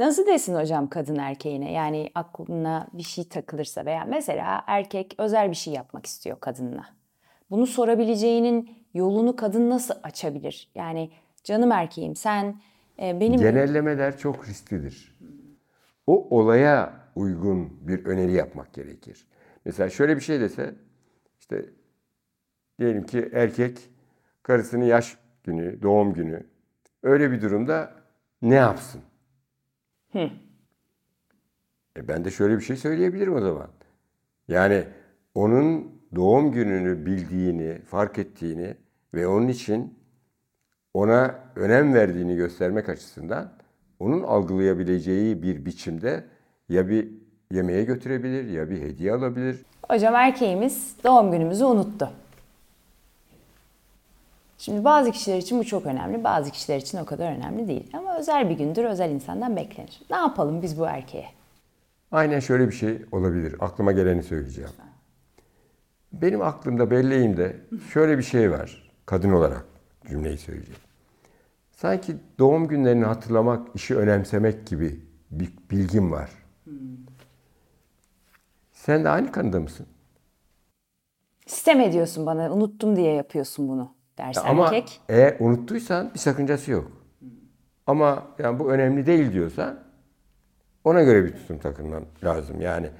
Nasıl desin hocam kadın erkeğine? Yani aklına bir şey takılırsa veya mesela erkek özel bir şey yapmak istiyor kadınla. Bunu sorabileceğinin yolunu kadın nasıl açabilir? Yani canım erkeğim sen e, benim... Genellemeler çok risklidir. O olaya uygun bir öneri yapmak gerekir. Mesela şöyle bir şey dese, işte diyelim ki erkek karısının yaş günü, doğum günü. Öyle bir durumda ne yapsın? E ben de şöyle bir şey söyleyebilirim o zaman. Yani onun doğum gününü bildiğini, fark ettiğini ve onun için ona önem verdiğini göstermek açısından onun algılayabileceği bir biçimde ya bir yemeğe götürebilir ya bir hediye alabilir. Hocam erkeğimiz doğum günümüzü unuttu. Şimdi bazı kişiler için bu çok önemli, bazı kişiler için o kadar önemli değil. Ama özel bir gündür özel insandan beklenir. Ne yapalım biz bu erkeğe? Aynen şöyle bir şey olabilir. Aklıma geleni söyleyeceğim. Benim aklımda, belleğimde şöyle bir şey var. Kadın olarak cümleyi söyleyeceğim. Sanki doğum günlerini hatırlamak, işi önemsemek gibi bir bilgim var. Sen de aynı kanıda mısın? Sistem ediyorsun bana, unuttum diye yapıyorsun bunu derse Ama erkek. eğer unuttuysan bir sakıncası yok. Ama yani bu önemli değil diyorsan ona göre bir tutum takınman lazım. Yani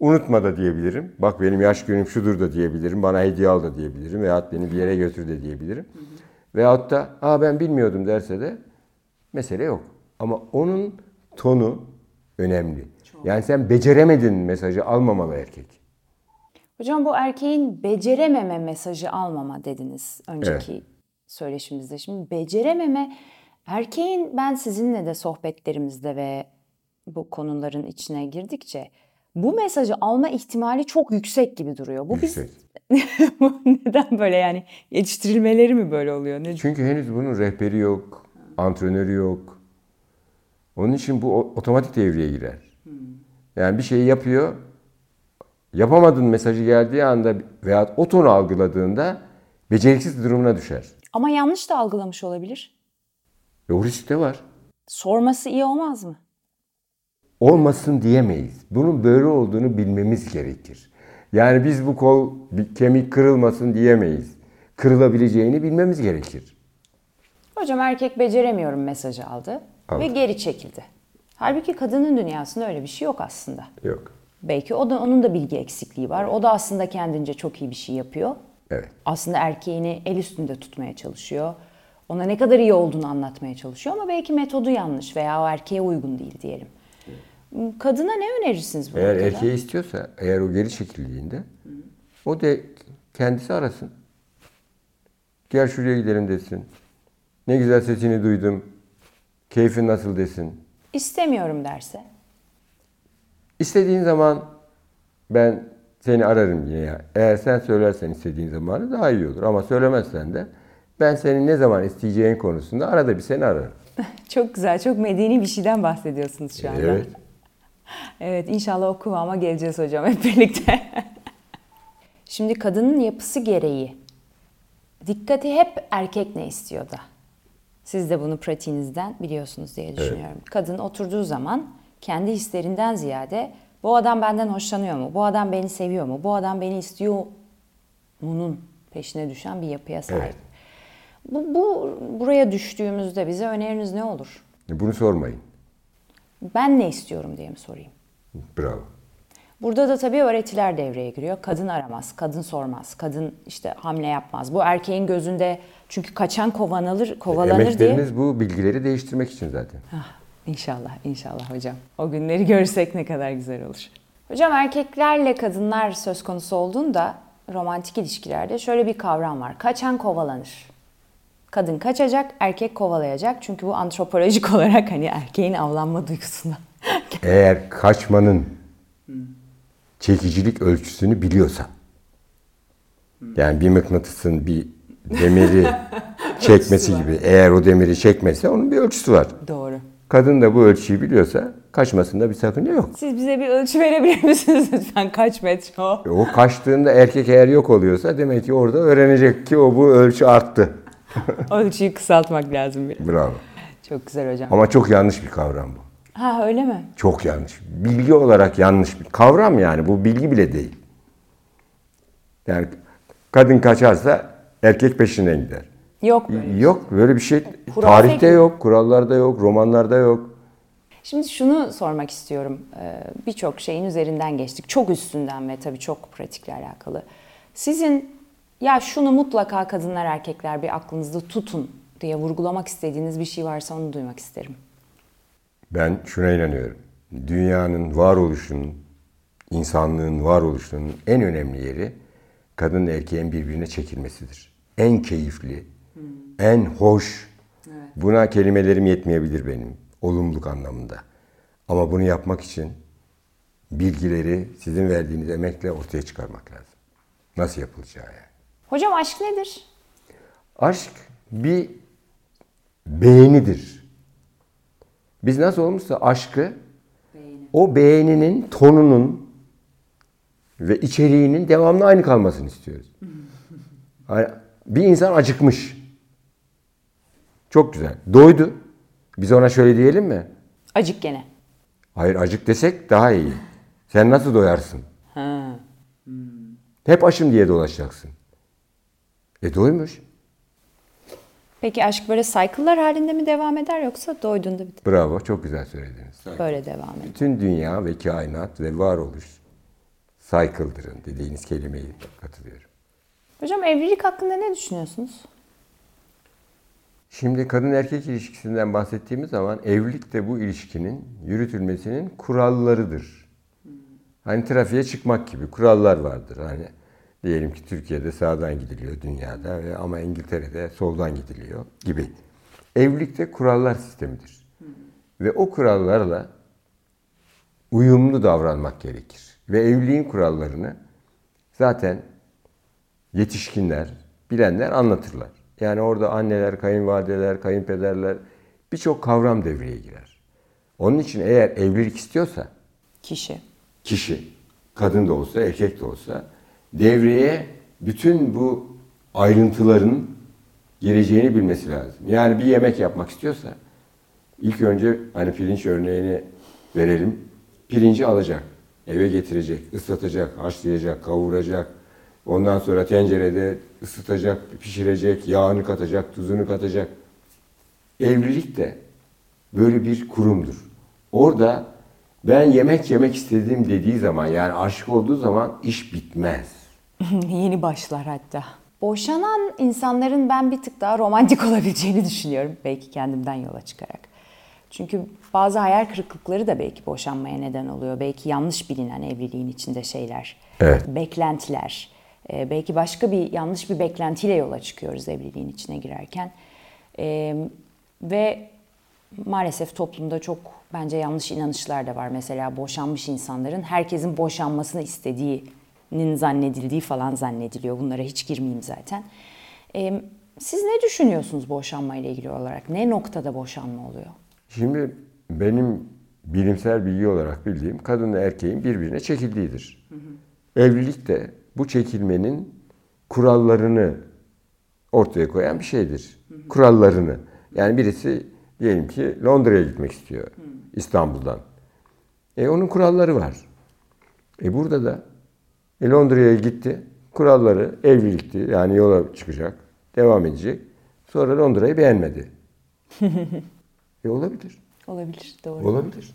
unutma da diyebilirim. Bak benim yaş günüm şudur da diyebilirim. Bana hediye al da diyebilirim. Veyahut beni bir yere götür de diyebilirim. Veyahut da Aa, ben bilmiyordum derse de mesele yok. Ama onun tonu önemli. Yani sen beceremedin mesajı almamalı erkek. Hocam bu erkeğin becerememe mesajı almama dediniz önceki söyleşimizde. Şimdi becerememe erkeğin ben sizinle de sohbetlerimizde ve bu konuların içine girdikçe bu mesajı alma ihtimali çok yüksek gibi duruyor. Bu biz Yüksek. Bu neden böyle yani yetiştirilmeleri mi böyle oluyor? Ne? Çünkü henüz bunun rehberi yok, antrenörü yok. Onun için bu otomatik devreye girer. Yani bir şeyi yapıyor, yapamadın mesajı geldiği anda veya o tonu algıladığında beceriksiz durumuna düşer. Ama yanlış da algılamış olabilir. Ve o risk de var. Sorması iyi olmaz mı? Olmasın diyemeyiz. Bunun böyle olduğunu bilmemiz gerekir. Yani biz bu kol bir kemik kırılmasın diyemeyiz. Kırılabileceğini bilmemiz gerekir. Hocam erkek beceremiyorum mesajı aldı, Aldı. ve geri çekildi. Halbuki kadının dünyasında öyle bir şey yok aslında. Yok. Belki o da onun da bilgi eksikliği var. O da aslında kendince çok iyi bir şey yapıyor. Evet. Aslında erkeğini el üstünde tutmaya çalışıyor. Ona ne kadar iyi olduğunu anlatmaya çalışıyor ama belki metodu yanlış veya o erkeğe uygun değil diyelim. Kadına ne önerirsiniz bu Eğer noktada? erkeği istiyorsa, eğer o geri çekildiğinde o da kendisi arasın. Gel şuraya gidelim desin. Ne güzel sesini duydum. Keyfin nasıl desin. İstemiyorum derse. İstediğin zaman ben seni ararım yine. ya. Eğer sen söylersen istediğin zamanı daha iyi olur. Ama söylemezsen de ben senin ne zaman isteyeceğin konusunda arada bir seni ararım. Çok güzel, çok medeni bir şeyden bahsediyorsunuz şu anda. Evet. Evet inşallah o kıvama geleceğiz hocam hep birlikte. Şimdi kadının yapısı gereği dikkati hep erkek ne istiyor da. Siz de bunu pratiğinizden biliyorsunuz diye düşünüyorum. Kadın oturduğu zaman kendi hislerinden ziyade bu adam benden hoşlanıyor mu? Bu adam beni seviyor mu? Bu adam beni istiyor mu'nun peşine düşen bir yapıya sahip. Evet. Bu, bu buraya düştüğümüzde bize öneriniz ne olur? Bunu sormayın. Ben ne istiyorum diye mi sorayım? Bravo. Burada da tabii öğretiler devreye giriyor. Kadın aramaz, kadın sormaz, kadın işte hamle yapmaz. Bu erkeğin gözünde çünkü kaçan kovalanır, kovalanır diye. Emeklerimiz bu bilgileri değiştirmek için zaten. Ah, inşallah, inşallah hocam. O günleri görsek ne kadar güzel olur. Hocam erkeklerle kadınlar söz konusu olduğunda romantik ilişkilerde şöyle bir kavram var. Kaçan kovalanır. Kadın kaçacak, erkek kovalayacak. Çünkü bu antropolojik olarak hani erkeğin avlanma duygusuna. Eğer kaçmanın çekicilik ölçüsünü biliyorsan, yani bir mıknatısın bir demiri çekmesi gibi, eğer o demiri çekmese onun bir ölçüsü var. Doğru. Kadın da bu ölçüyü biliyorsa kaçmasında bir sakınca yok. Siz bize bir ölçü verebilir misiniz lütfen? Kaç metre o? E, O kaçtığında erkek eğer yok oluyorsa demek ki orada öğrenecek ki o bu ölçü arttı. Ölçüyü kısaltmak lazım biraz. Bravo. Çok güzel hocam. Ama çok yanlış bir kavram bu. Ha öyle mi? Çok yanlış. Bilgi olarak yanlış bir kavram yani. Bu bilgi bile değil. Yani kadın kaçarsa erkek peşinden gider. Yok böyle. Yok böyle bir şey Hurafe tarihte gibi. yok, kurallarda yok, romanlarda yok. Şimdi şunu sormak istiyorum. Ee, Birçok şeyin üzerinden geçtik. Çok üstünden ve tabii çok pratikle alakalı. Sizin ya şunu mutlaka kadınlar erkekler bir aklınızda tutun diye vurgulamak istediğiniz bir şey varsa onu duymak isterim. Ben şuna inanıyorum. Dünyanın varoluşunun, insanlığın varoluşunun en önemli yeri kadın erkeğin birbirine çekilmesidir. En keyifli, en hoş. Buna kelimelerim yetmeyebilir benim olumluluk anlamında. Ama bunu yapmak için bilgileri sizin verdiğiniz emekle ortaya çıkarmak lazım. Nasıl yapılacağı yani. Hocam aşk nedir? Aşk bir beğenidir. Biz nasıl olmuşsa aşkı o beğeninin tonunun ve içeriğinin devamlı aynı kalmasını istiyoruz. Hani bir insan acıkmış. Çok güzel. Doydu. Biz ona şöyle diyelim mi? Acık gene. Hayır acık desek daha iyi. Sen nasıl doyarsın? Ha. Hep aşım diye dolaşacaksın. E doymuş. Peki aşk böyle cycle'lar halinde mi devam eder yoksa doyduğunda biter? Bravo çok güzel söylediniz. Böyle devam eder. Bütün dünya ve kainat ve varoluş cycle'dırın dediğiniz kelimeyi katılıyorum. Hocam evlilik hakkında ne düşünüyorsunuz? Şimdi kadın erkek ilişkisinden bahsettiğimiz zaman evlilik de bu ilişkinin yürütülmesinin kurallarıdır. Hani trafiğe çıkmak gibi kurallar vardır. Hani diyelim ki Türkiye'de sağdan gidiliyor dünyada ve ama İngiltere'de soldan gidiliyor gibi. Evlilik de kurallar sistemidir. Ve o kurallarla uyumlu davranmak gerekir. Ve evliliğin kurallarını zaten yetişkinler, bilenler anlatırlar. Yani orada anneler, kayınvalideler, kayınpederler birçok kavram devreye girer. Onun için eğer evlilik istiyorsa Kişi. kişi, kadın da olsa, erkek de olsa devreye bütün bu ayrıntıların gireceğini bilmesi lazım. Yani bir yemek yapmak istiyorsa ilk önce hani pirinç örneğini verelim. Pirinci alacak, eve getirecek, ıslatacak, haşlayacak, kavuracak. Ondan sonra tencerede ısıtacak, pişirecek, yağını katacak, tuzunu katacak. Evlilik de böyle bir kurumdur. Orada ben yemek yemek istedim dediği zaman yani aşık olduğu zaman iş bitmez. Yeni başlar hatta. Boşanan insanların ben bir tık daha romantik olabileceğini düşünüyorum. Belki kendimden yola çıkarak. Çünkü bazı hayal kırıklıkları da belki boşanmaya neden oluyor. Belki yanlış bilinen evliliğin içinde şeyler. Evet. Beklentiler. Ee, belki başka bir yanlış bir beklentiyle yola çıkıyoruz evliliğin içine girerken. Ee, ve maalesef toplumda çok bence yanlış inanışlar da var. Mesela boşanmış insanların herkesin boşanmasını istediğinin zannedildiği falan zannediliyor. Bunlara hiç girmeyeyim zaten. Ee, siz ne düşünüyorsunuz boşanma ile ilgili olarak? Ne noktada boşanma oluyor? Şimdi benim bilimsel bilgi olarak bildiğim kadınla erkeğin birbirine çekildiğidir. Evlilik de bu çekilmenin kurallarını ortaya koyan bir şeydir. Kurallarını. Yani birisi diyelim ki Londra'ya gitmek istiyor İstanbul'dan. E onun kuralları var. E burada da e, Londra'ya gitti. Kuralları evlilikti. Yani yola çıkacak. Devam edecek. Sonra Londra'yı beğenmedi. e olabilir. Olabilir, doğru. Olabilir.